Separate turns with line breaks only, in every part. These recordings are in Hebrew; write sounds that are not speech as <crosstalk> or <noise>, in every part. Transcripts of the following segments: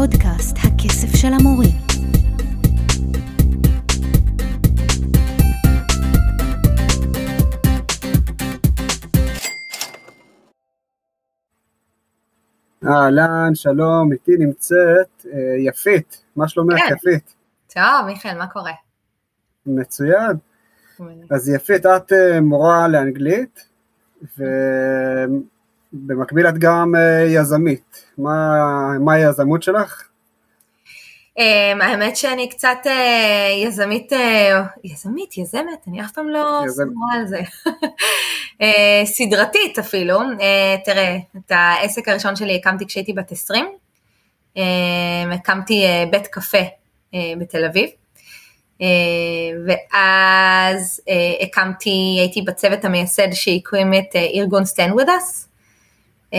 פודקאסט הכסף של המורים.
אהלן, שלום, איתי נמצאת אה, יפית, מה שלומך
כן.
יפית?
טוב, מיכאל, מה קורה?
מצוין. אז יפית, את אה, מורה לאנגלית, ובמקביל את גם אה, יזמית. מה, מה היזמות שלך?
Um, האמת שאני קצת uh, יזמית, uh, יזמית, יזמת, אני אף פעם לא. סגורה על זה. uh, <laughs> סדרתית אפילו. Uh, תראה, את העסק הראשון שלי הקמתי כשהייתי בת 20. Uh, הקמתי uh, בית קפה uh, בתל אביב. Uh, ואז uh, הקמתי, הייתי בצוות המייסד שהקים את uh, ארגון Stand With Us. Uh,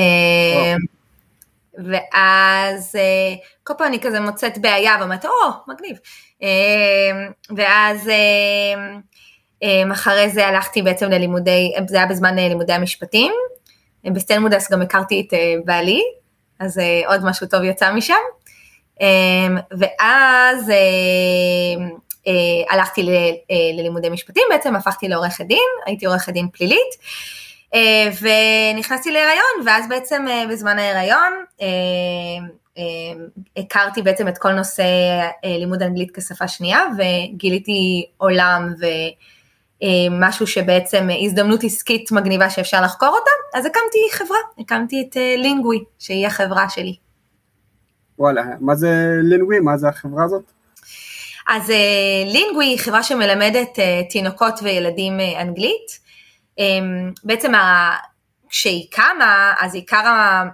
ואז אה, כל פעם אני כזה מוצאת בעיה ואומרת, או, מגניב. אה, ואז אה, אה, אחרי זה הלכתי בעצם ללימודי, זה היה בזמן אה, לימודי המשפטים. אה, בסטנד מודס גם הכרתי את אה, בעלי, אז אה, עוד משהו טוב יצא משם. אה, ואז אה, אה, הלכתי אה, ללימודי משפטים, בעצם הפכתי לעורכת דין, הייתי עורכת דין פלילית. אה, ונכנסתי להיריון, ואז בעצם אה, בזמן ההיריון אה, הכרתי בעצם את כל נושא לימוד אנגלית כשפה שנייה, וגיליתי עולם ומשהו שבעצם הזדמנות עסקית מגניבה שאפשר לחקור אותה, אז הקמתי חברה, הקמתי את לינגוי, שהיא החברה שלי.
וואלה, מה זה לינווי? מה זה החברה הזאת?
אז לינגוי היא חברה שמלמדת תינוקות וילדים אנגלית. אמ, בעצם כשהיא קמה, אז עיקר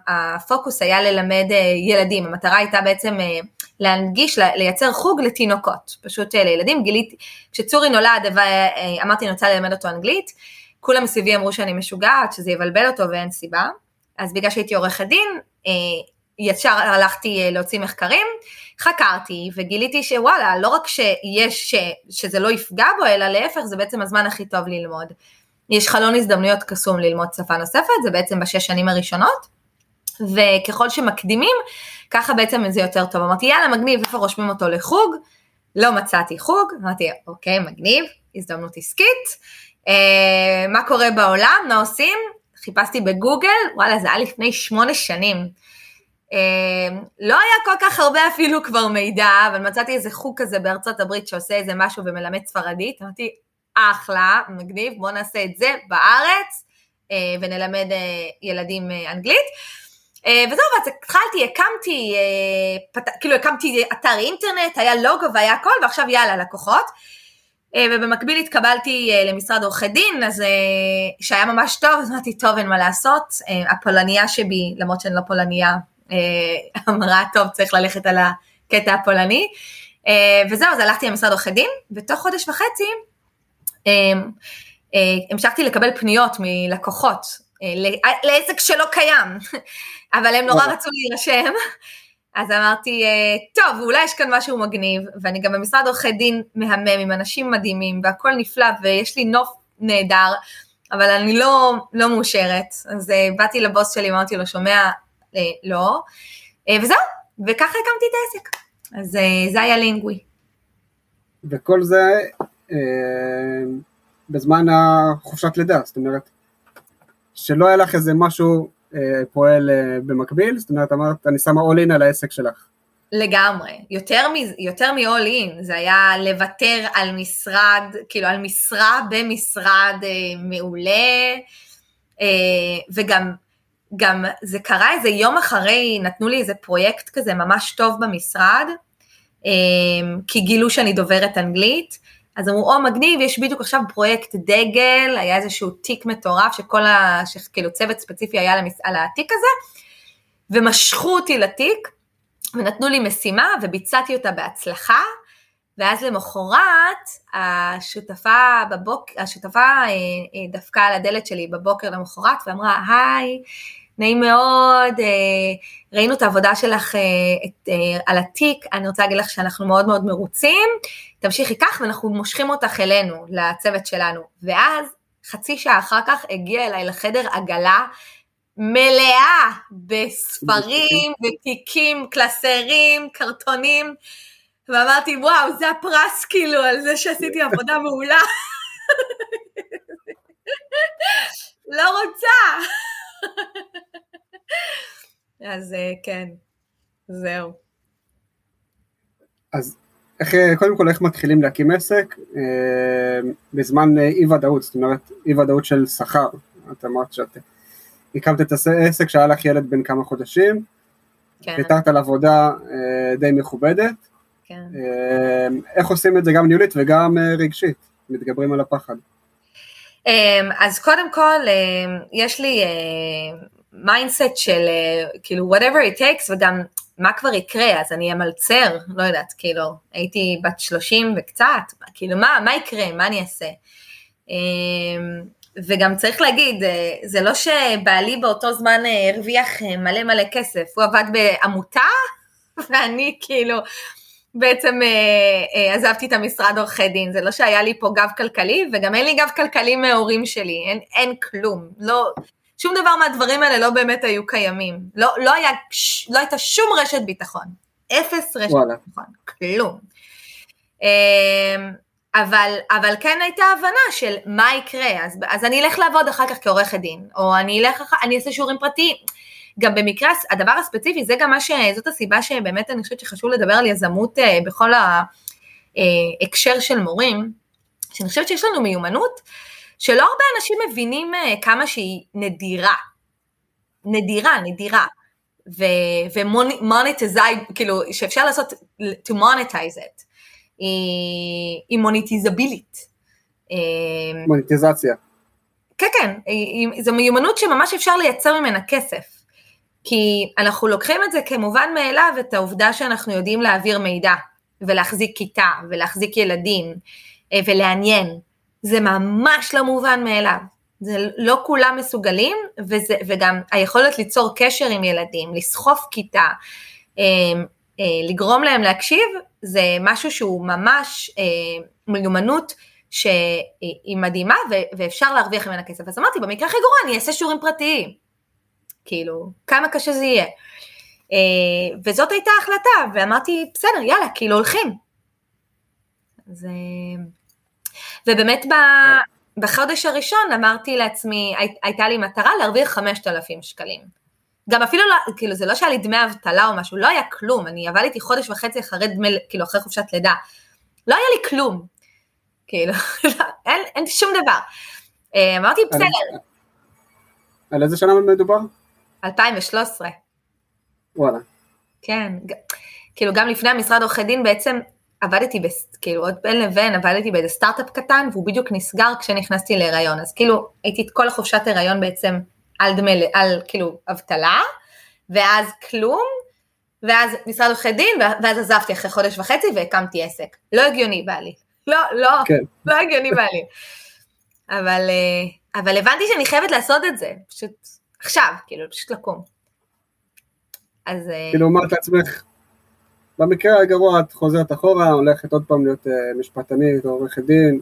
הפוקוס היה ללמד אה, ילדים, המטרה הייתה בעצם אה, להנגיש, לייצר חוג לתינוקות, פשוט אה, לילדים, גיליתי, כשצורי נולד אמרתי אני רוצה ללמד אותו אנגלית, כולם מסביבי אמרו שאני משוגעת, שזה יבלבל אותו ואין סיבה, אז בגלל שהייתי עורכת דין, ישר הלכתי להוציא מחקרים, חקרתי וגיליתי שוואלה, לא רק שיש, ש, שזה לא יפגע בו, אלא להפך, זה בעצם הזמן הכי טוב ללמוד. יש חלון הזדמנויות קסום ללמוד שפה נוספת, זה בעצם בשש שנים הראשונות, וככל שמקדימים, ככה בעצם זה יותר טוב. אמרתי, יאללה, מגניב, איפה רושמים אותו לחוג? לא מצאתי חוג, אמרתי, אוקיי, מגניב, הזדמנות עסקית. אה, מה קורה בעולם, מה עושים? חיפשתי בגוגל, וואלה, זה היה לפני שמונה שנים. אה, לא היה כל כך הרבה אפילו כבר מידע, אבל מצאתי איזה חוג כזה בארצות הברית שעושה איזה משהו ומלמד ספרדית, אמרתי, אחלה, מגניב, בוא נעשה את זה בארץ אה, ונלמד אה, ילדים אה, אנגלית. וזהו, ואז התחלתי, הקמתי, פת... כאילו הקמתי אתר אינטרנט, היה לוגו והיה הכל, ועכשיו יאללה, לקוחות. ובמקביל התקבלתי למשרד עורכי דין, אז שהיה ממש טוב, אז אמרתי, טוב, אין מה לעשות. הפולניה שבי, למרות שאני לא פולניה, <laughs> אמרה, טוב, צריך ללכת על הקטע הפולני. וזהו, אז הלכתי למשרד עורכי דין, ותוך חודש וחצי המשכתי לקבל פניות מלקוחות אה, ל- לעסק שלא קיים, <laughs> אבל הם נורא. רצו להירשם, <laughs> אז אמרתי, אה, טוב, אולי יש כאן משהו מגניב, ואני גם במשרד עורכי דין מהמם עם אנשים מדהימים, והכל נפלא, ויש לי נוף נהדר, אבל אני לא, לא מאושרת, אז אה, באתי לבוס שלי, אמרתי לו, שומע, אה, לא, אה, וזהו, וככה הקמתי את העסק, אז אה, זה היה לינגוי.
וכל זה אה, בזמן החופשת לידה, זאת אומרת, שלא היה לך איזה משהו אה, פועל אה, במקביל, זאת אומרת, אמרת, אני שמה all in על העסק שלך.
לגמרי, יותר, יותר מ-all in, זה היה לוותר על משרד, כאילו על משרה במשרד אה, מעולה, אה, וגם גם זה קרה איזה יום אחרי, נתנו לי איזה פרויקט כזה ממש טוב במשרד, אה, כי גילו שאני דוברת אנגלית, אז אמרו, או מגניב, יש בדיוק עכשיו פרויקט דגל, היה איזשהו תיק מטורף שכל ה... שכאילו צוות ספציפי היה על המס- על התיק הזה, ומשכו אותי לתיק, ונתנו לי משימה וביצעתי אותה בהצלחה, ואז למחרת השותפה בבוק, השותפה אה, אה, דפקה על הדלת שלי בבוקר למחרת ואמרה, היי, נעים מאוד, אה, ראינו את העבודה שלך אה, את, אה, על התיק, אני רוצה להגיד לך שאנחנו מאוד מאוד מרוצים, תמשיכי כך ואנחנו מושכים אותך אלינו, לצוות שלנו. ואז חצי שעה אחר כך הגיעה אליי לחדר עגלה מלאה בספרים, <laughs> בתיקים, קלסרים, קרטונים, ואמרתי, וואו, זה הפרס כאילו על זה שעשיתי עבודה מעולה. <laughs> לא רוצה. אז אה, כן, זהו.
אז איך, קודם כל איך מתחילים להקים עסק אה, בזמן אי ודאות, זאת אומרת אי ודאות של שכר, את אמרת שאת הקמת את העסק שהיה לך ילד בן כמה חודשים,
כן.
ויתרת על עבודה אה, די מכובדת,
כן.
אה, איך עושים את זה גם ניהולית וגם אה, רגשית, מתגברים על הפחד.
אז קודם כל, יש לי mindset של כאילו whatever it takes וגם מה כבר יקרה, אז אני אמלצר, לא יודעת, כאילו, הייתי בת 30 וקצת, כאילו מה, מה יקרה, מה אני אעשה? אמ, וגם צריך להגיד, זה לא שבעלי באותו זמן הרוויח מלא מלא כסף, הוא עבד בעמותה, <laughs> ואני כאילו בעצם אה, אה, עזבתי את המשרד עורכי דין, זה לא שהיה לי פה גב כלכלי, וגם אין לי גב כלכלי מההורים שלי, אין, אין כלום, לא, שום דבר מהדברים האלה לא באמת היו קיימים, לא, לא, היה, לא הייתה שום רשת ביטחון, אפס רשת וואלה. ביטחון, כלום. אה, אבל, אבל כן הייתה הבנה של מה יקרה, אז, אז אני אלך לעבוד אחר כך כעורכת דין, או אני אלך, אני אעשה שיעורים פרטיים. גם במקרה, הדבר הספציפי, זה גם מה ש... זאת הסיבה שבאמת אני חושבת שחשוב לדבר על יזמות אה, בכל ההקשר של מורים, שאני חושבת שיש לנו מיומנות, שלא הרבה אנשים מבינים אה, כמה שהיא נדירה. נדירה, נדירה. ומוניטיזי, כאילו, שאפשר לעשות, to monetize it, היא, היא מוניטיזבילית.
אה, מוניטיזציה.
כן, כן, זו מיומנות שממש אפשר לייצר ממנה כסף. כי אנחנו לוקחים את זה כמובן מאליו, את העובדה שאנחנו יודעים להעביר מידע, ולהחזיק כיתה, ולהחזיק ילדים, אה, ולעניין. זה ממש לא מובן מאליו. זה לא כולם מסוגלים, וזה, וגם היכולת ליצור קשר עם ילדים, לסחוף כיתה, אה, אה, לגרום להם להקשיב, זה משהו שהוא ממש מיומנות שהיא מדהימה ואפשר להרוויח ממנה כסף. אז אמרתי, במקרה הכי גרוע אני אעשה שיעורים פרטיים. כאילו, כמה קשה זה יהיה. וזאת הייתה ההחלטה, ואמרתי, בסדר, יאללה, כאילו הולכים. uh, ובאמת ב, בחודש הראשון אמרתי לעצמי, הי, הייתה לי מטרה להרוויח 5,000 שקלים. גם אפילו לא, כאילו זה לא שהיה לי דמי אבטלה או משהו, לא היה כלום, אני עבדתי חודש וחצי אחרי דמי, כאילו אחרי חופשת לידה. לא היה לי כלום. כאילו, <laughs> אין, אין שום דבר. Uh, אמרתי, בסדר.
על איזה שנה מדובר?
2013.
וואלה.
כן, כאילו גם לפני המשרד עורכי דין בעצם עבדתי, בס, כאילו עוד בין לבין עבדתי באיזה סטארט-אפ קטן והוא בדיוק נסגר כשנכנסתי להיריון, אז כאילו הייתי את כל החופשת הריון בעצם על דמי, על כאילו אבטלה, ואז כלום, ואז משרד עורכי דין, ואז עזבתי אחרי חודש וחצי והקמתי עסק. לא הגיוני בעלי. לא, לא, כן. לא הגיוני בעלי. אבל, אה, אבל הבנתי שאני חייבת לעשות את זה, פשוט עכשיו, כאילו, פשוט לקום. אז... אה,
כאילו אמרת לעצמך, במקרה הגרוע את חוזרת אחורה, הולכת עוד פעם להיות אה, משפטנית או עורכת דין,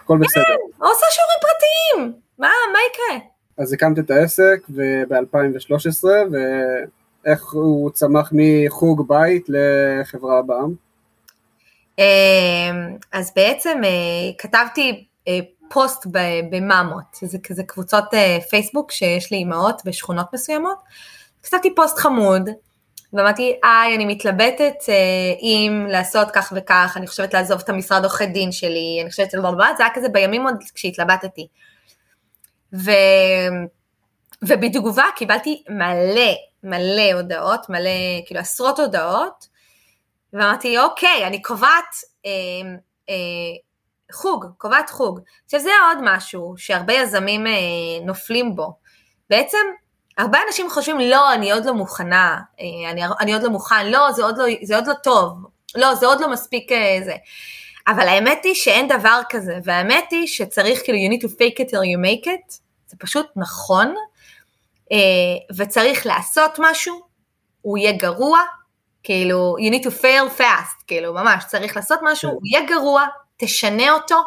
הכל בסדר.
כן, עושה שיעורים פרטיים, מה, מה יקרה?
אז הקמת את העסק ב-2013, ואיך הוא צמח מחוג בית לחברה בעם?
אמ, אז בעצם אה, כתבתי פוסט במאמות, זה כזה קבוצות אה, פייסבוק שיש לי אימהות בשכונות מסוימות, כתבתי פוסט חמוד, ואמרתי, היי, אני מתלבטת אה, אם לעשות כך וכך, אני חושבת לעזוב את המשרד עורכי דין שלי, אני חושבת, זה היה כזה בימים עוד כשהתלבטתי. ו... ובתגובה קיבלתי מלא, מלא הודעות, מלא, כאילו עשרות הודעות, ואמרתי, אוקיי, אני קובעת אה, אה, חוג, קובעת חוג. עכשיו זה עוד משהו שהרבה יזמים אה, נופלים בו. בעצם הרבה אנשים חושבים לא אני עוד לא מוכנה, אה, אני, אני עוד לא מוכן, לא זה עוד לא, זה עוד לא טוב, לא זה עוד לא מספיק אה, זה. אבל האמת היא שאין דבר כזה, והאמת היא שצריך כאילו you need to fake it till you make it, זה פשוט נכון, אה, וצריך לעשות משהו, הוא יהיה גרוע, כאילו you need to fail fast, כאילו ממש צריך לעשות משהו, הוא יהיה גרוע, תשנה אותו,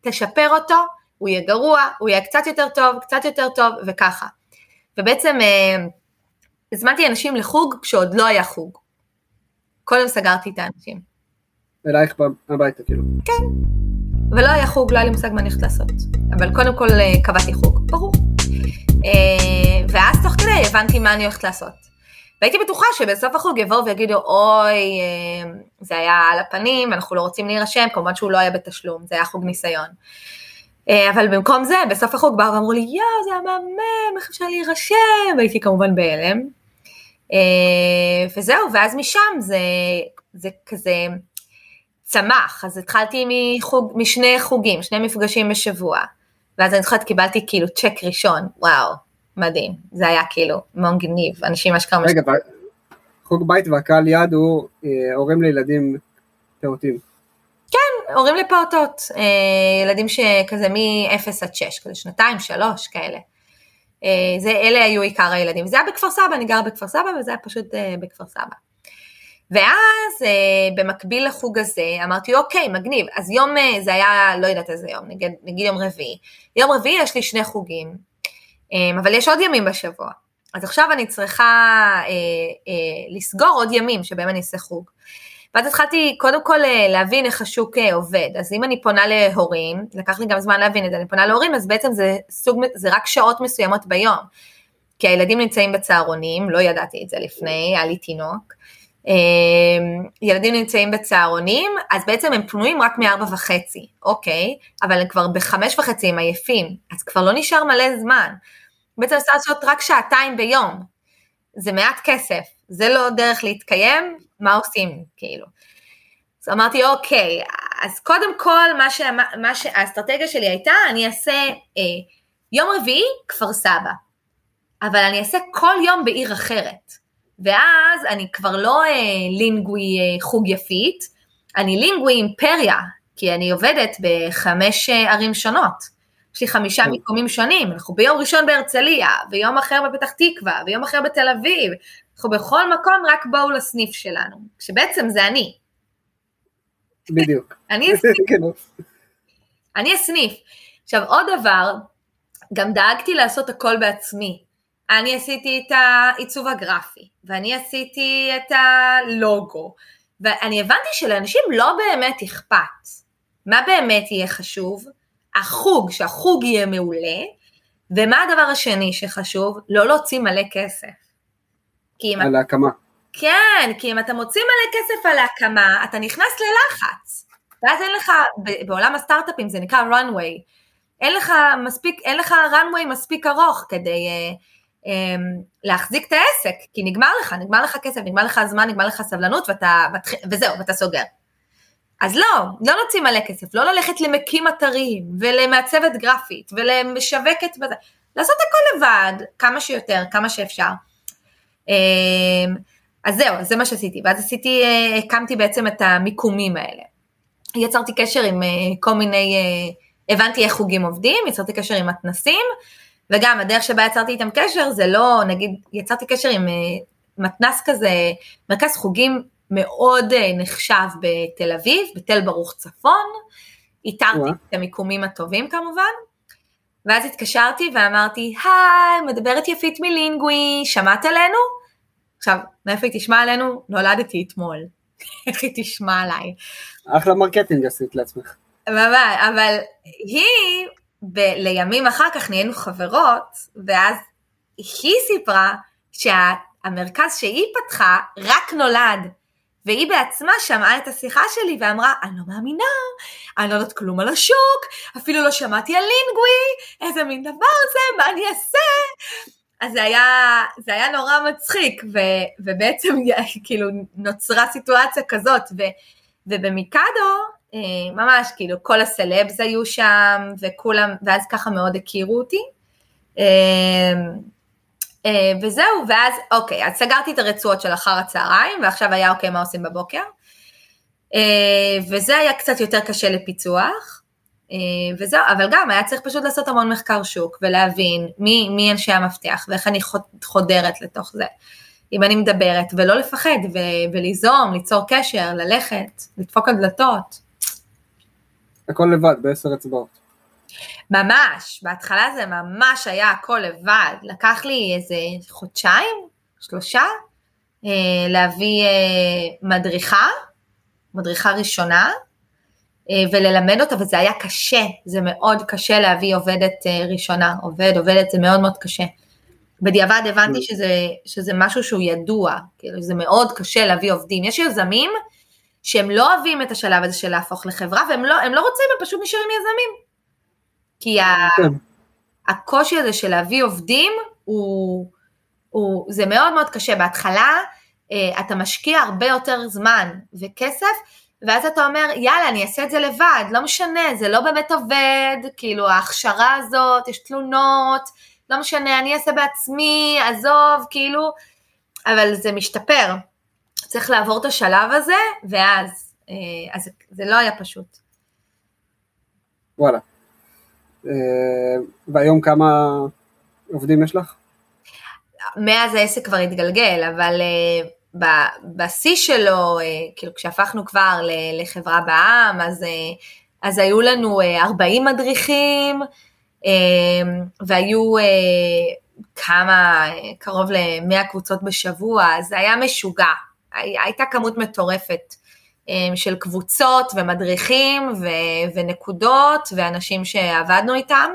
תשפר אותו, הוא יהיה גרוע, הוא יהיה קצת יותר טוב, קצת יותר טוב, וככה. ובעצם אה, הזמנתי אנשים לחוג כשעוד לא היה חוג. קודם סגרתי את האנשים.
אלייך הביתה כאילו.
כן. ולא היה חוג, לא היה לי מושג מה אני הולכת לעשות. אבל קודם כל אה, קבעתי חוג, ברור. אה, ואז תוך כדי הבנתי מה אני הולכת לעשות. והייתי בטוחה שבסוף החוג יבואו ויגידו, אוי, זה היה על הפנים, אנחנו לא רוצים להירשם, כמובן שהוא לא היה בתשלום, זה היה חוג ניסיון. אבל במקום זה, בסוף החוג באו ואמרו לי, יואו, זה היה מהמם, איך אפשר להירשם? והייתי כמובן בהלם. וזהו, ואז משם זה, זה כזה, צמח, אז התחלתי מחוג, משני חוגים, שני מפגשים בשבוע, ואז אני זוכרת קיבלתי כאילו צ'ק ראשון, וואו, מדהים, זה היה כאילו מאוד גניב, אנשים אשכרה...
רגע. חוג בית והקהל יד הוא אה, הורים לילדים פעוטים.
כן, הורים לפעוטות, אה, ילדים שכזה מ-0 עד 6, כזה שנתיים, שלוש, כאלה. אה, זה, אלה היו עיקר הילדים, זה היה בכפר סבא, אני גרה בכפר סבא וזה היה פשוט אה, בכפר סבא. ואז במקביל לחוג הזה אמרתי אוקיי מגניב אז יום זה היה לא יודעת איזה יום נגיד, נגיד יום רביעי יום רביעי יש לי שני חוגים אבל יש עוד ימים בשבוע אז עכשיו אני צריכה אה, אה, לסגור עוד ימים שבהם אני אעשה חוג. ואז התחלתי קודם כל אה, להבין איך השוק אה, עובד. אז אם אני פונה להורים לקח לי גם זמן להבין את זה אני פונה להורים אז בעצם זה סוג זה רק שעות מסוימות ביום. כי הילדים נמצאים בצהרונים לא ידעתי את זה לפני היה לי תינוק. אמ, ילדים נמצאים בצהרונים, אז בעצם הם פנויים רק מארבע וחצי, אוקיי, אבל הם כבר בחמש וחצי הם עייפים, אז כבר לא נשאר מלא זמן. בעצם אפשר לעשות רק שעתיים ביום, זה מעט כסף, זה לא דרך להתקיים, מה עושים, כאילו. אז אמרתי, אוקיי, אז קודם כל, מה, ש... מה ש... האסטרטגיה שלי הייתה, אני אעשה אה, יום רביעי, כפר סבא, אבל אני אעשה כל יום בעיר אחרת. ואז אני כבר לא אה, לינגוי אה, חוג יפית, אני לינגוי אימפריה, כי אני עובדת בחמש אה, ערים שונות. יש לי חמישה כן. מיקומים שונים, אנחנו ביום ראשון בהרצליה, ויום אחר בפתח תקווה, ויום אחר בתל אביב, אנחנו בכל מקום רק בואו לסניף שלנו, שבעצם זה אני.
בדיוק.
אני <laughs> הסניף. כן. אני הסניף. עכשיו עוד דבר, גם דאגתי לעשות הכל בעצמי. אני עשיתי את העיצוב הגרפי, ואני עשיתי את הלוגו, ואני הבנתי שלאנשים לא באמת אכפת. מה באמת יהיה חשוב? החוג, שהחוג יהיה מעולה, ומה הדבר השני שחשוב? לא להוציא מלא כסף.
על ההקמה.
כן, כי אם אתה מוציא מלא כסף על ההקמה, אתה נכנס ללחץ. ואז אין לך, בעולם הסטארט-אפים זה נקרא runway, אין לך מספיק, אין לך runway מספיק ארוך כדי uh, אמ, להחזיק את העסק, כי נגמר לך, נגמר לך כסף, נגמר לך הזמן, נגמר לך סבלנות, ואתה, וזהו, ואתה סוגר. אז לא, לא נוציא מלא כסף, לא ללכת למקים אתרים, ולמעצבת גרפית, ולמשווקת בזה, לעשות הכל לבד, כמה שיותר, כמה שאפשר. אמ, אז זהו, זה מה שעשיתי, ואז עשיתי, אה, הקמתי בעצם את המיקומים האלה. יצרתי קשר עם אה, כל מיני, אה, הבנתי איך חוגים עובדים, יצרתי קשר עם מתנסים, וגם הדרך שבה יצרתי איתם קשר זה לא, נגיד, יצרתי קשר עם מתנס כזה, מרכז חוגים מאוד uh, נחשב בתל אביב, בתל ברוך צפון, איתרתי את המיקומים הטובים כמובן, ואז התקשרתי ואמרתי, היי, מדברת יפית מלינגוי, שמעת עלינו? עכשיו, מאיפה היא תשמע עלינו? נולדתי אתמול. <laughs> איך היא תשמע עליי?
אחלה marketing עשית לעצמך.
ממש, אבל היא ב- לימים אחר כך נהיינו חברות, ואז היא סיפרה שהמרכז שהיא פתחה רק נולד, והיא בעצמה שמעה את השיחה שלי ואמרה, אני לא מאמינה, אני לא יודעת כלום על השוק, אפילו לא שמעתי על לינגווי, איזה מין דבר זה, מה אני אעשה? אז זה היה, זה היה נורא מצחיק, ו, ובעצם <laughs> כאילו נוצרה סיטואציה כזאת, ו, ובמיקאדו אה, ממש כאילו כל הסלבס היו שם וכולם, ואז ככה מאוד הכירו אותי. אה, וזהו, ואז אוקיי, אז סגרתי את הרצועות של אחר הצהריים, ועכשיו היה אוקיי, מה עושים בבוקר? וזה היה קצת יותר קשה לפיצוח, וזהו, אבל גם היה צריך פשוט לעשות המון מחקר שוק, ולהבין מי, מי אנשי המפתח, ואיך אני חודרת לתוך זה. אם אני מדברת, ולא לפחד, ו- וליזום, ליצור קשר, ללכת, לדפוק על דלתות.
הכל לבד, בעשר אצבעות.
ממש, בהתחלה זה ממש היה הכל לבד. לקח לי איזה חודשיים, שלושה, אה, להביא אה, מדריכה, מדריכה ראשונה, אה, וללמד אותה, וזה היה קשה, זה מאוד קשה להביא עובדת ראשונה, עובד, עובדת, זה מאוד מאוד קשה. בדיעבד הבנתי שזה, שזה משהו שהוא ידוע, כאילו זה מאוד קשה להביא עובדים. יש יזמים שהם לא אוהבים את השלב הזה של להפוך לחברה, והם לא, לא רוצים, הם פשוט נשארים יזמים. כי כן. הקושי הזה של להביא עובדים, הוא, הוא, זה מאוד מאוד קשה. בהתחלה אה, אתה משקיע הרבה יותר זמן וכסף, ואז אתה אומר, יאללה, אני אעשה את זה לבד, לא משנה, זה לא באמת עובד, כאילו ההכשרה הזאת, יש תלונות, לא משנה, אני אעשה בעצמי, עזוב, כאילו, אבל זה משתפר. צריך לעבור את השלב הזה, ואז, אה, אז זה לא היה פשוט.
וואלה. אה, והיום כמה עובדים יש לך?
מאז העסק כבר התגלגל, אבל אה, בשיא שלו, כאילו כשהפכנו כבר לחברה בעם, אז, אז היו לנו 40 מדריכים, והיו כמה, קרוב ל-100 קבוצות בשבוע, זה היה משוגע. הייתה כמות מטורפת של קבוצות ומדריכים ו- ונקודות ואנשים שעבדנו איתם.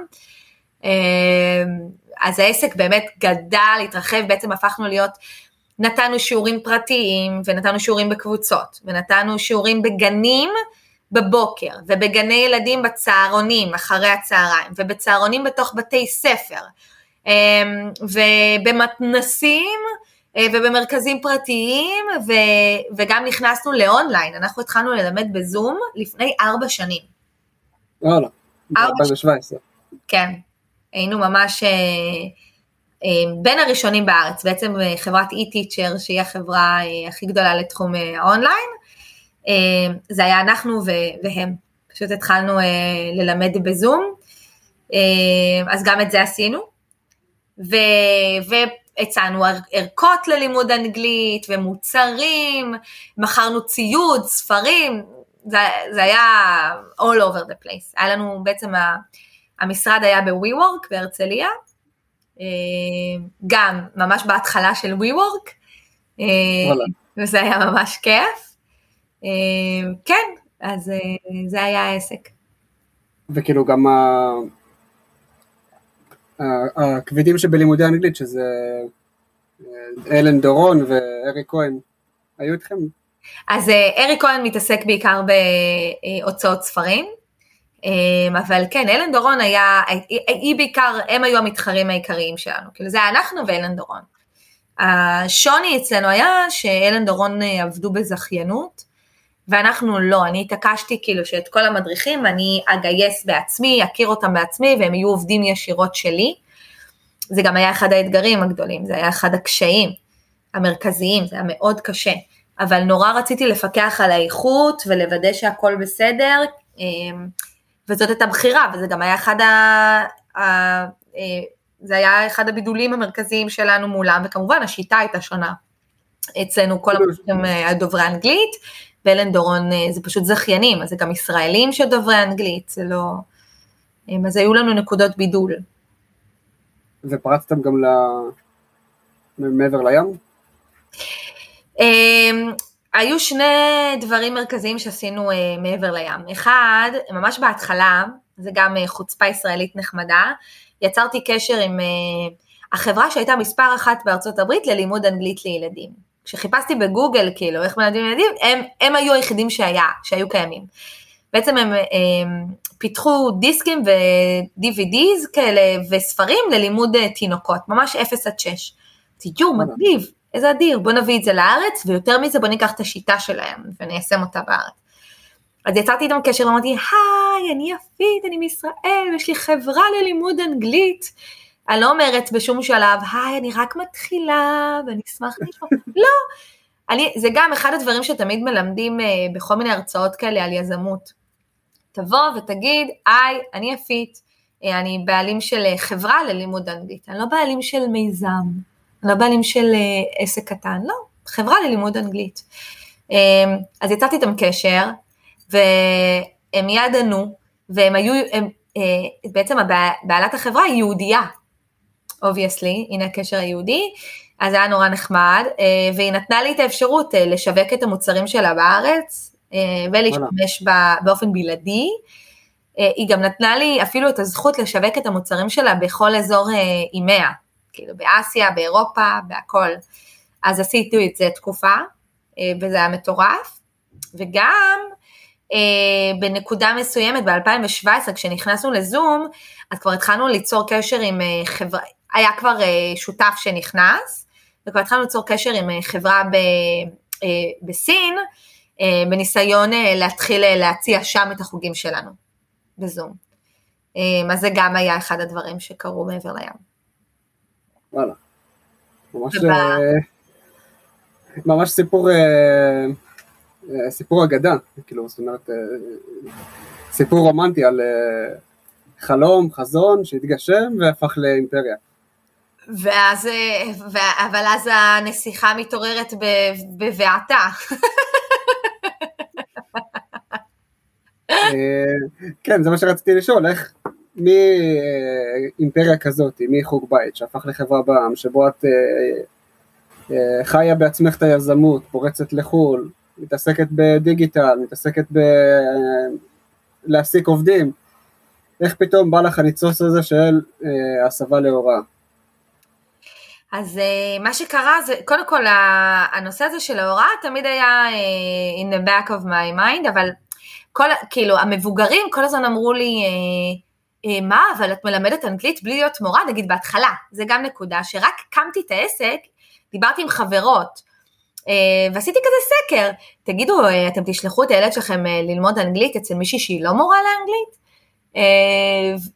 אמ, אז העסק באמת גדל, התרחב, בעצם הפכנו להיות, נתנו שיעורים פרטיים ונתנו שיעורים בקבוצות ונתנו שיעורים בגנים בבוקר ובגני ילדים בצהרונים אחרי הצהריים ובצהרונים בתוך בתי ספר אמ, ובמתנסים ובמרכזים פרטיים, ו, וגם נכנסנו לאונליין, אנחנו התחלנו ללמד בזום לפני ארבע שנים.
וואלה, ב-2017.
כן, היינו ממש אה, אה, בין הראשונים בארץ, בעצם חברת e-teacher, שהיא החברה הכי גדולה לתחום האונליין, זה היה אנחנו והם, פשוט התחלנו ללמד בזום, אז גם את זה עשינו. ו, הצענו ערכות ללימוד אנגלית ומוצרים, מכרנו ציוד, ספרים, זה, זה היה all over the place. היה לנו בעצם, המשרד היה ב-WeWork בהרצליה, אה, גם ממש בהתחלה של WeWork, אה, וזה היה ממש כיף. אה, כן, אז זה היה העסק.
וכאילו גם הכבדים שבלימודי אנגלית, שזה אה, אלן דורון וארי כהן, היו איתכם?
אז אה, ארי כהן מתעסק בעיקר בהוצאות ספרים, אה, אבל כן, אלן דורון היה, היא בעיקר, הם היו המתחרים העיקריים שלנו, כאילו זה היה אנחנו ואלן דורון. השוני אצלנו היה שאלן דורון עבדו בזכיינות, ואנחנו לא, אני התעקשתי כאילו שאת כל המדריכים אני אגייס בעצמי, אכיר אותם בעצמי והם יהיו עובדים ישירות שלי. זה גם היה אחד האתגרים הגדולים, זה היה אחד הקשיים המרכזיים, זה היה מאוד קשה. אבל נורא רציתי לפקח על האיכות ולוודא שהכל בסדר, אמ, וזאת הייתה בחירה, וזה גם היה אחד ה... אה, זה היה אחד הבידולים המרכזיים שלנו מולם, וכמובן השיטה הייתה שונה. אצלנו כל המדריכים אה, דוברי אנגלית, ואלן דורון אה, זה פשוט זכיינים, אז זה גם ישראלים שדוברי אנגלית, זה לא... אז היו לנו נקודות בידול.
ופרצתם גם ל... מעבר לים?
אמ, היו שני דברים מרכזיים שעשינו אה, מעבר לים. אחד, ממש בהתחלה, זה גם אה, חוצפה ישראלית נחמדה, יצרתי קשר עם החברה שהייתה מספר אחת בארצות הברית ללימוד אנגלית לילדים. כשחיפשתי בגוגל, כאילו, איך מלמדים ילדים, הם, הם היו היחידים שהיה, שהיו קיימים. בעצם הם, הם פיתחו דיסקים ו-DVDs כאלה וספרים ללימוד אה, תינוקות, ממש 0 עד 6. תראו, מגניב, איזה אדיר, בוא נביא את זה לארץ, ויותר מזה בוא ניקח את השיטה שלהם וניישם אותה בארץ. אז יצרתי איתם קשר ואמרתי, היי, אני יפית, אני מישראל, יש לי חברה ללימוד אנגלית. אני לא אומרת בשום שלב, היי, אני רק מתחילה ואני אשמח לשמוע, <laughs> לא. אני, זה גם אחד הדברים שתמיד מלמדים אה, בכל מיני הרצאות כאלה על יזמות. תבוא ותגיד, היי, אני יפית, אה, אני בעלים של אה, חברה ללימוד אנגלית, אני לא בעלים של מיזם, אני לא בעלים של אה, עסק קטן, לא, חברה ללימוד אנגלית. אה, אז יצרתי איתם קשר, והם מיד ענו, והם היו, הם, בעצם בעלת החברה היא יהודייה, obviously, הנה הקשר היהודי, אז היה נורא נחמד, והיא נתנה לי את האפשרות לשווק את המוצרים שלה בארץ, ולהשתמש בה באופן בלעדי. היא גם נתנה לי אפילו את הזכות לשווק את המוצרים שלה בכל אזור EMEA, כאילו באסיה, באירופה, בהכל. אז עשיתי את זה תקופה, וזה היה מטורף. וגם אה, בנקודה מסוימת ב-2017 כשנכנסנו לזום, אז כבר התחלנו ליצור קשר עם אה, חברה, היה כבר אה, שותף שנכנס, וכבר התחלנו ליצור קשר עם אה, חברה ב, אה, בסין, בניסיון להתחיל להציע שם את החוגים שלנו, בזום. אז זה גם היה אחד הדברים שקרו מעבר לים.
וואלה. ממש, ובא... ממש סיפור סיפור אגדה, כאילו, זאת אומרת, סיפור רומנטי על חלום, חזון, שהתגשם והפך לאימפריה.
ואז, אבל אז הנסיכה מתעוררת בבעתה.
כן, זה מה שרציתי לשאול, איך מאימפריה כזאת, מחוג בית, שהפך לחברה בעם, שבו את חיה בעצמך את היזמות, פורצת לחו"ל, מתעסקת בדיגיטל, מתעסקת בלהעסיק עובדים, איך פתאום בא לך הניצוץ הזה של אה, הסבה להוראה?
אז אה, מה שקרה זה, קודם כל הנושא הזה של ההוראה תמיד היה אה, in the back of my mind, אבל כל, כאילו המבוגרים כל הזמן אמרו לי, מה, אבל את מלמדת אנגלית בלי להיות מורה, נגיד בהתחלה, זה גם נקודה, שרק קמתי את העסק, דיברתי עם חברות, אה, ועשיתי כזה סקר, תגידו, אה, אתם תשלחו את הילד שלכם אה, ללמוד אנגלית אצל מישהי שהיא לא מורה לאנגלית?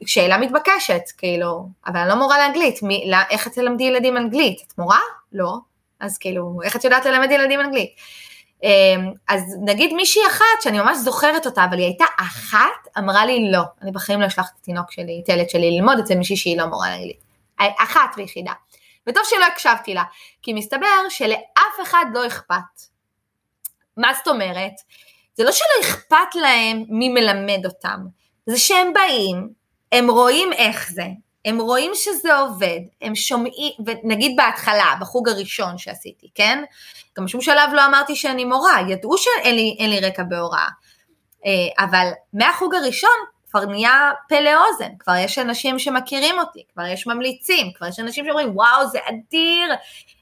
שאלה מתבקשת, כאילו, אבל אני לא מורה לאנגלית, מי, לא, איך את תלמדי ילדים אנגלית? את מורה? לא. אז כאילו, איך את יודעת ללמד ילדים אנגלית? אז נגיד מישהי אחת, שאני ממש זוכרת אותה, אבל היא הייתה אחת, אמרה לי לא, אני בחיים לא אשלח את התינוק שלי, את הילד שלי ללמוד אצל מישהי שהיא לא מורה לאנגלית. אחת ויחידה. וטוב שלא הקשבתי לה, כי מסתבר שלאף אחד לא אכפת. מה זאת אומרת? זה לא שלא אכפת להם מי מלמד אותם, זה שהם באים, הם רואים איך זה, הם רואים שזה עובד, הם שומעים, ונגיד בהתחלה, בחוג הראשון שעשיתי, כן? גם בשום שלב לא אמרתי שאני מורה, ידעו שאין לי, לי רקע בהוראה. אה, אבל מהחוג הראשון כבר נהיה פה לאוזן, כבר יש אנשים שמכירים אותי, כבר יש ממליצים, כבר יש אנשים שאומרים וואו זה אדיר,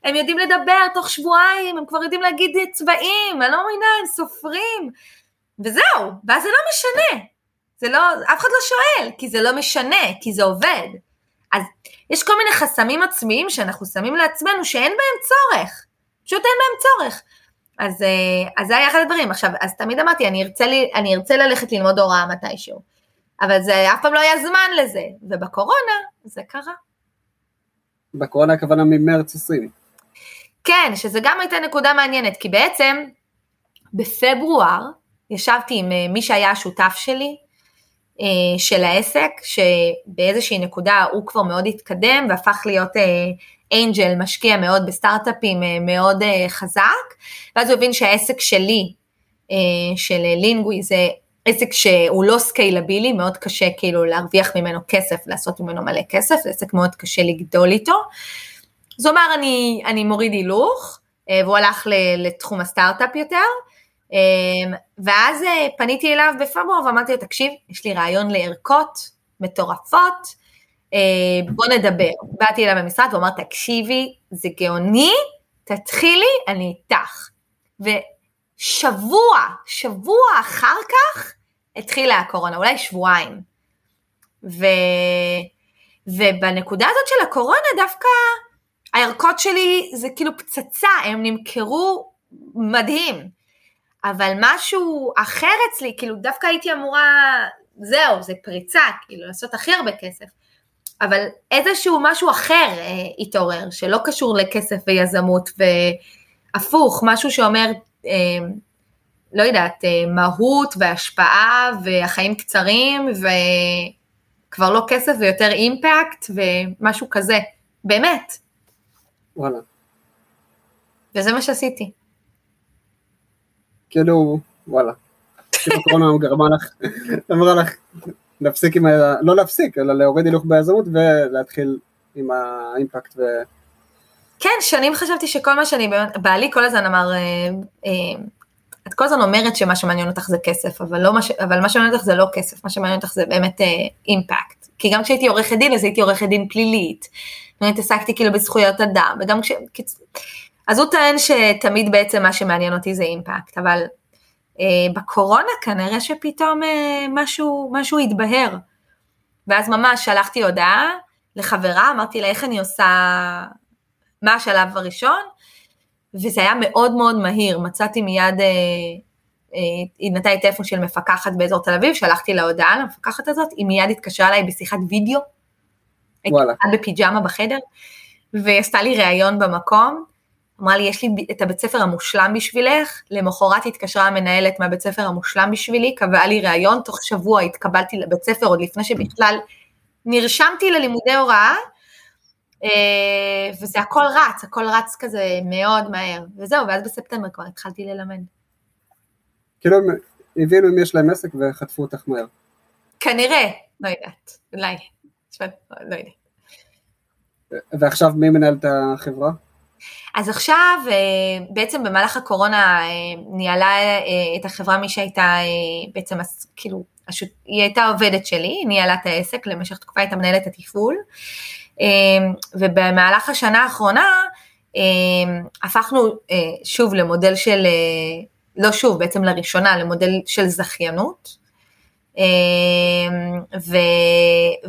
הם יודעים לדבר תוך שבועיים, הם כבר יודעים להגיד צבעים, אני לא מבינה, הם סופרים, וזהו, ואז זה לא משנה, זה לא, אף אחד לא שואל, כי זה לא משנה, כי זה עובד. אז יש כל מיני חסמים עצמיים שאנחנו שמים לעצמנו שאין בהם צורך, פשוט אין בהם צורך. אז, אה, אז זה היה אחד הדברים. עכשיו, אז תמיד אמרתי, אני ארצה, לי, אני ארצה ללכת ללמוד הוראה מתישהו. אבל זה אף פעם לא היה זמן לזה, ובקורונה זה קרה.
בקורונה הכוונה ממרץ 20.
כן, שזה גם הייתה נקודה מעניינת, כי בעצם בפברואר ישבתי עם אה, מי שהיה השותף שלי של העסק, שבאיזושהי נקודה הוא כבר מאוד התקדם והפך להיות אנג'ל, אה, משקיע מאוד בסטארט-אפים מאוד חזק, ואז הוא הבין שהעסק שלי, של לינגווי, זה עסק שהוא לא scalable, מאוד קשה כאילו להרוויח ממנו כסף, לעשות ממנו מלא כסף, זה עסק מאוד קשה לגדול איתו. הוא אמר אני, אני מוריד הילוך, אה, והוא הלך לתחום הסטארט-אפ יותר, אה, ואז אה, פניתי אליו בפברואר ואמרתי לו, תקשיב, יש לי רעיון לערכות מטורפות, בוא נדבר. באתי אליו במשרד ואמר, תקשיבי, זה גאוני, תתחילי, אני איתך. ושבוע, שבוע אחר כך, התחילה הקורונה, אולי שבועיים. ו... ובנקודה הזאת של הקורונה דווקא הערכות שלי זה כאילו פצצה, הם נמכרו מדהים. אבל משהו אחר אצלי, כאילו דווקא הייתי אמורה, זהו, זה פריצה, כאילו לעשות הכי הרבה כסף. אבל איזשהו משהו אחר אה, התעורר, שלא קשור לכסף ויזמות, והפוך, משהו שאומר, אה, לא יודעת, אה, מהות והשפעה והחיים קצרים וכבר לא כסף ויותר אימפקט ומשהו כזה, באמת.
וואלה.
וזה מה שעשיתי.
כאילו, וואלה. כאילו קורונה גרמה לך, אמרה לך, להפסיק עם ה... לא להפסיק, אלא להוריד הילוך ביזמות ולהתחיל עם האימפקט ו...
כן, שנים חשבתי שכל מה שאני, בעלי כל הזמן אמר, אה, אה, את כל הזמן אומרת שמה שמעניין אותך זה כסף, אבל, לא מה, ש... אבל מה שמעניין אותך זה לא כסף, מה שמעניין אותך זה באמת אה, אימפקט. כי גם כשהייתי עורכת דין, אז הייתי עורכת דין פלילית. והתעסקתי כאילו בזכויות אדם, וגם כש... אז הוא טוען שתמיד בעצם מה שמעניין אותי זה אימפקט, אבל אה, בקורונה כנראה שפתאום אה, משהו, משהו התבהר. ואז ממש שלחתי הודעה לחברה, אמרתי לה איך אני עושה, מה השלב הראשון, וזה היה מאוד מאוד מהיר, מצאתי מיד, אה, אה, היא נתנה לי טלפון של מפקחת באזור תל אביב, שלחתי לה הודעה למפקחת הזאת, היא מיד התקשרה אליי בשיחת וידאו. הייתי בפיג'מה בחדר, והיא עשתה לי ראיון במקום, אמרה לי, יש לי את הבית ספר המושלם בשבילך, למחרת התקשרה המנהלת מהבית ספר המושלם בשבילי, קבעה לי ראיון, תוך שבוע התקבלתי לבית ספר עוד לפני שבכלל נרשמתי ללימודי הוראה, אה, וזה הכל רץ, הכל רץ כזה מאוד מהר, וזהו, ואז בספטמבר כבר התחלתי ללמד.
כאילו הבינו אם יש להם עסק וחטפו אותך מהר.
כנראה, לא יודעת, אולי, לא יודעת.
ועכשיו מי מנהל את החברה?
אז עכשיו, אה, בעצם במהלך הקורונה אה, ניהלה אה, את החברה מי שהייתה בעצם, כאילו, היא הייתה עובדת שלי, היא ניהלה את העסק למשך תקופה, הייתה מנהלת התפעול, ובמהלך השנה האחרונה הפכנו שוב למודל של, לא שוב, בעצם לראשונה, למודל של זכיינות,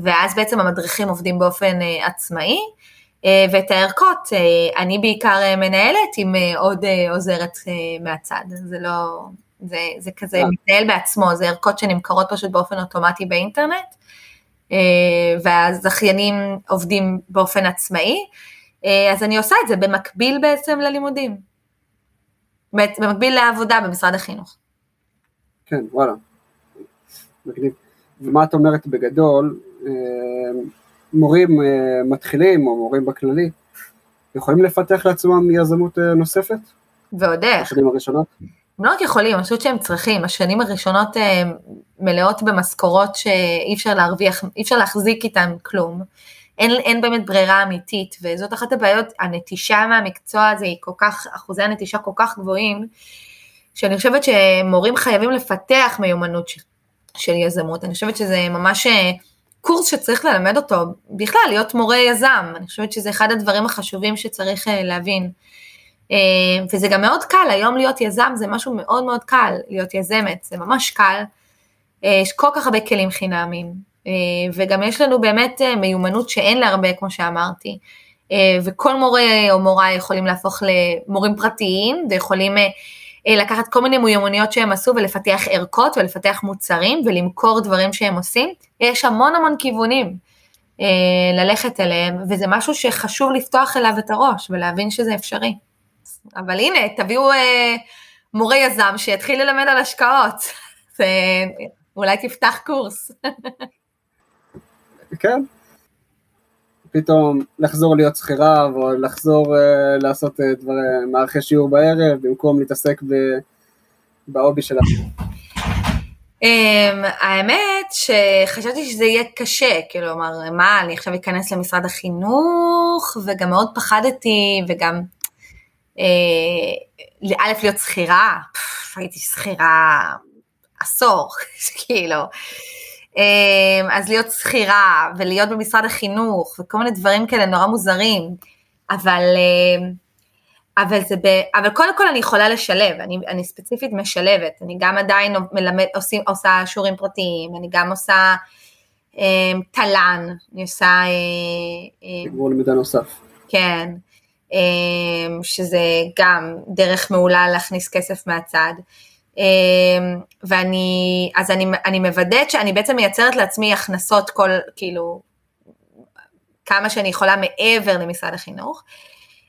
ואז בעצם המדריכים עובדים באופן עצמאי, ואת הערכות אה, אני בעיקר אה, מנהלת עם עוד עוזרת מהצד, זה לא, זה, זה כזה מתנהל בעצמו, זה ערכות שנמכרות פשוט באופן אוטומטי באינטרנט, והזכיינים עובדים באופן עצמאי, אז אני עושה את זה במקביל בעצם ללימודים, במקביל לעבודה במשרד החינוך.
כן, וואלה, מגניב. ומה את אומרת בגדול, מורים אה, מתחילים או מורים בכללי יכולים לפתח לעצמם יזמות אה, נוספת?
ועוד איך.
בשנים הראשונות?
מאוד יכולים, אני חושבת שהם צריכים, השנים הראשונות אה, מלאות במשכורות שאי אפשר להרוויח, אי אפשר להחזיק איתן כלום. אין, אין באמת ברירה אמיתית, וזאת אחת הבעיות, הנטישה מהמקצוע הזה היא כל כך, אחוזי הנטישה כל כך גבוהים, שאני חושבת שמורים חייבים לפתח מיומנות של, של יזמות, אני חושבת שזה ממש קורס שצריך ללמד אותו, בכלל להיות מורה יזם, אני חושבת שזה אחד הדברים החשובים שצריך אה, להבין. אה, וזה גם מאוד קל, היום להיות יזם זה משהו מאוד מאוד קל, להיות יזמת, זה ממש קל. אה, יש כל כך הרבה כלים חינמיים, וגם יש לנו באמת מיומנות שאין לה הרבה, כמו שאמרתי. וכל מורה או מורה יכולים להפוך למורים פרטיים, ויכולים לקחת כל מיני מיומנויות שהם עשו ולפתח ערכות ולפתח מוצרים ולמכור דברים שהם עושים. יש המון המון כיוונים אה, ללכת אליהם, וזה משהו שחשוב לפתוח אליו את הראש ולהבין שזה אפשרי. אבל הנה, תביאו אה, מורה יזם שיתחיל ללמד על השקעות. <laughs> זה, אולי תפתח קורס. <laughs>
כן. פתאום לחזור להיות שכירה, או לחזור uh, לעשות uh, דבר, מערכי שיעור בערב, במקום להתעסק בהובי שלה.
Um, האמת שחשבתי שזה יהיה קשה, כלומר, מה, אני עכשיו אכנס למשרד החינוך, וגם מאוד פחדתי, וגם, אה, א', להיות שכירה, הייתי שכירה עשור, <laughs> כאילו, אז להיות שכירה, ולהיות במשרד החינוך, וכל מיני דברים כאלה נורא מוזרים, אבל... Um, אבל זה ב... אבל קודם כל אני יכולה לשלב, אני, אני ספציפית משלבת, אני גם עדיין מלמד, עושים, עושה שיעורים פרטיים, אני גם עושה אה, תל"ן, אני עושה...
אה, תגבור למידה נוסף.
כן, אה, שזה גם דרך מעולה להכניס כסף מהצד. אה, ואני, אז אני, אני מוודאת שאני בעצם מייצרת לעצמי הכנסות כל, כאילו, כמה שאני יכולה מעבר למשרד החינוך.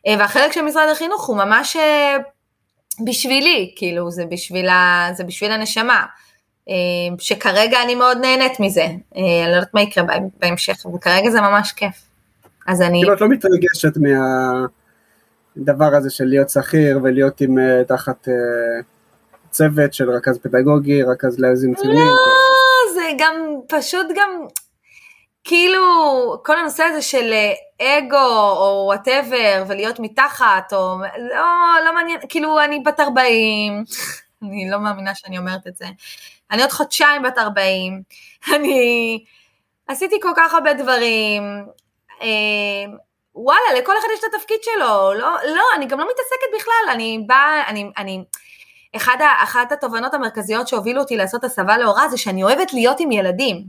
אה, והחלק של משרד החינוך הוא ממש אה, בשבילי, כאילו זה בשביל, ה, זה בשביל הנשמה, אה, שכרגע אני מאוד נהנית מזה, אני לא יודעת מה יקרה בהמשך, וכרגע זה ממש כיף. אז אני...
כאילו את לא מתרגשת מהדבר הזה של להיות שכיר ולהיות עם תחת צוות של רכז פדגוגי, רכז להזין ציונים.
לא, זה גם פשוט גם, כאילו, כל הנושא הזה של אגו או וואטאבר ולהיות מתחת, או לא, לא מעניין, כאילו אני בת 40, אני לא מאמינה שאני אומרת את זה, אני עוד חודשיים בת 40, <laughs> אני עשיתי כל כך הרבה דברים, אה, וואלה, לכל אחד יש את התפקיד שלו, לא, לא, אני גם לא מתעסקת בכלל, אני באה, אני, אני, אחד, אחת התובנות המרכזיות שהובילו אותי לעשות הסבה להוראה זה שאני אוהבת להיות עם ילדים.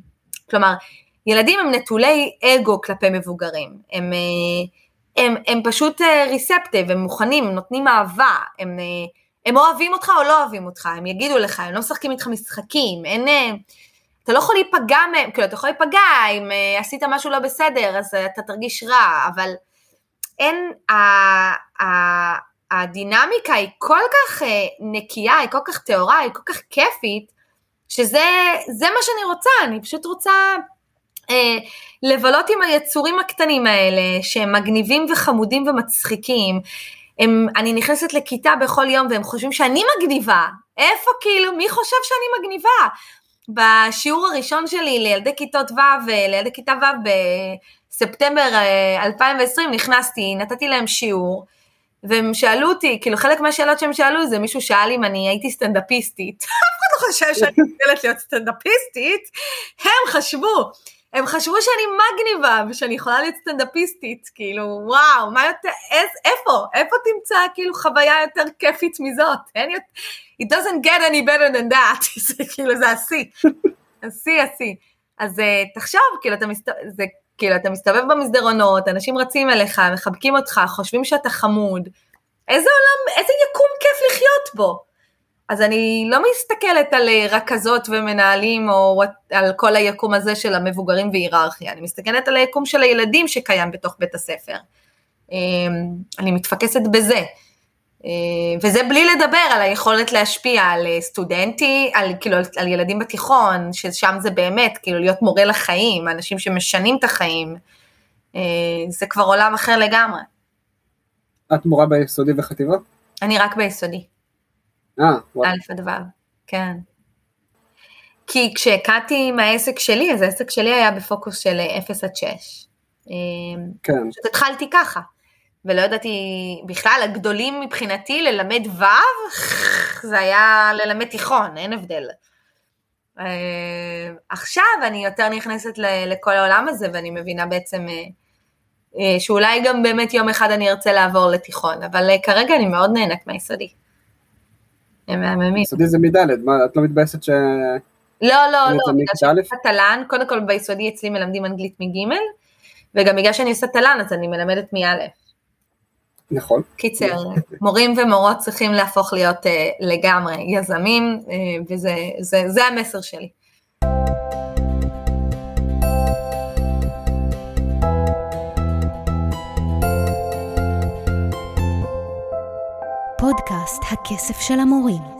כלומר, ילדים הם נטולי אגו כלפי מבוגרים, הם, אה, הם, הם פשוט ריספטיב, אה, הם מוכנים, הם נותנים אהבה, הם, אה, הם אוהבים אותך או לא אוהבים אותך, הם יגידו לך, הם לא משחקים איתך משחקים, אין, אתה לא יכול להיפגע מהם, כאילו אתה יכול להיפגע אם עשית משהו לא בסדר, אז אתה תרגיש רע, אבל אין, ה, ה, הדינמיקה היא כל כך נקייה, היא כל כך טהורה, היא כל כך כיפית, שזה מה שאני רוצה, אני פשוט רוצה אה, לבלות עם היצורים הקטנים האלה, שהם מגניבים וחמודים ומצחיקים. הם, אני נכנסת לכיתה בכל יום והם חושבים שאני מגניבה. איפה כאילו, מי חושב שאני מגניבה? בשיעור הראשון שלי לילדי כיתות ו', לילדי כיתה ו' בספטמבר 2020 אה, נכנסתי, נתתי להם שיעור. והם שאלו אותי, כאילו חלק מהשאלות שהם שאלו זה מישהו שאל אם אני הייתי סטנדאפיסטית. <laughs> אף אחד לא חושב שאני <laughs> מתנהלת להיות סטנדאפיסטית, הם חשבו. הם חשבו שאני מגניבה ושאני יכולה להיות סטנדאפיסטית, כאילו וואו, מה יותר, איז, איפה, איפה תמצא כאילו חוויה יותר כיפית מזאת? אין יותר, it doesn't get any better than that, <laughs> זה כאילו זה השיא, השיא השיא. אז uh, תחשוב, כאילו אתה, מסת... זה, כאילו אתה מסתובב במסדרונות, אנשים רצים אליך, מחבקים אותך, חושבים שאתה חמוד, איזה עולם, איזה יקום כיף לחיות בו. אז אני לא מסתכלת על אה, רכזות ומנהלים או על כל היקום הזה של המבוגרים והיררכיה, אני מסתכלת על היקום של הילדים שקיים בתוך בית הספר. אמ, אני מתפקסת בזה. אה, וזה בלי לדבר על היכולת להשפיע על אה, סטודנטי, על, כאילו, על ילדים בתיכון, ששם זה באמת, כאילו להיות מורה לחיים, אנשים שמשנים את החיים, זה כבר עולם אחר לגמרי.
את מורה ביסודי וחטיבה?
אני רק ביסודי.
אה,
א' עד ו', כן. כי כשהקעתי עם העסק שלי, אז העסק שלי היה בפוקוס של 0 עד 6. אמ,
כן.
פשוט התחלתי ככה, ולא ידעתי בכלל, הגדולים מבחינתי ללמד ו', זה היה ללמד תיכון, אין הבדל. אמ, עכשיו אני יותר נכנסת לכל העולם הזה, ואני מבינה בעצם אה, אה, שאולי גם באמת יום אחד אני ארצה לעבור לתיכון, אבל אה, כרגע אני מאוד נהנית מהיסודי. הם מהממים.
יסודי זה מדלת, מה, את לא מתבאסת ש...
לא, לא, לא, בגלל שאני עושה תל"ן, קודם כל ביסודי אצלי מלמדים אנגלית מג' וגם בגלל שאני עושה תל"ן אז אני מלמדת מא'.
נכון.
קיצר, מורים ומורות צריכים להפוך להיות uh, לגמרי יזמים, uh, וזה זה, זה המסר שלי.
פודקאסט הכסף של המורים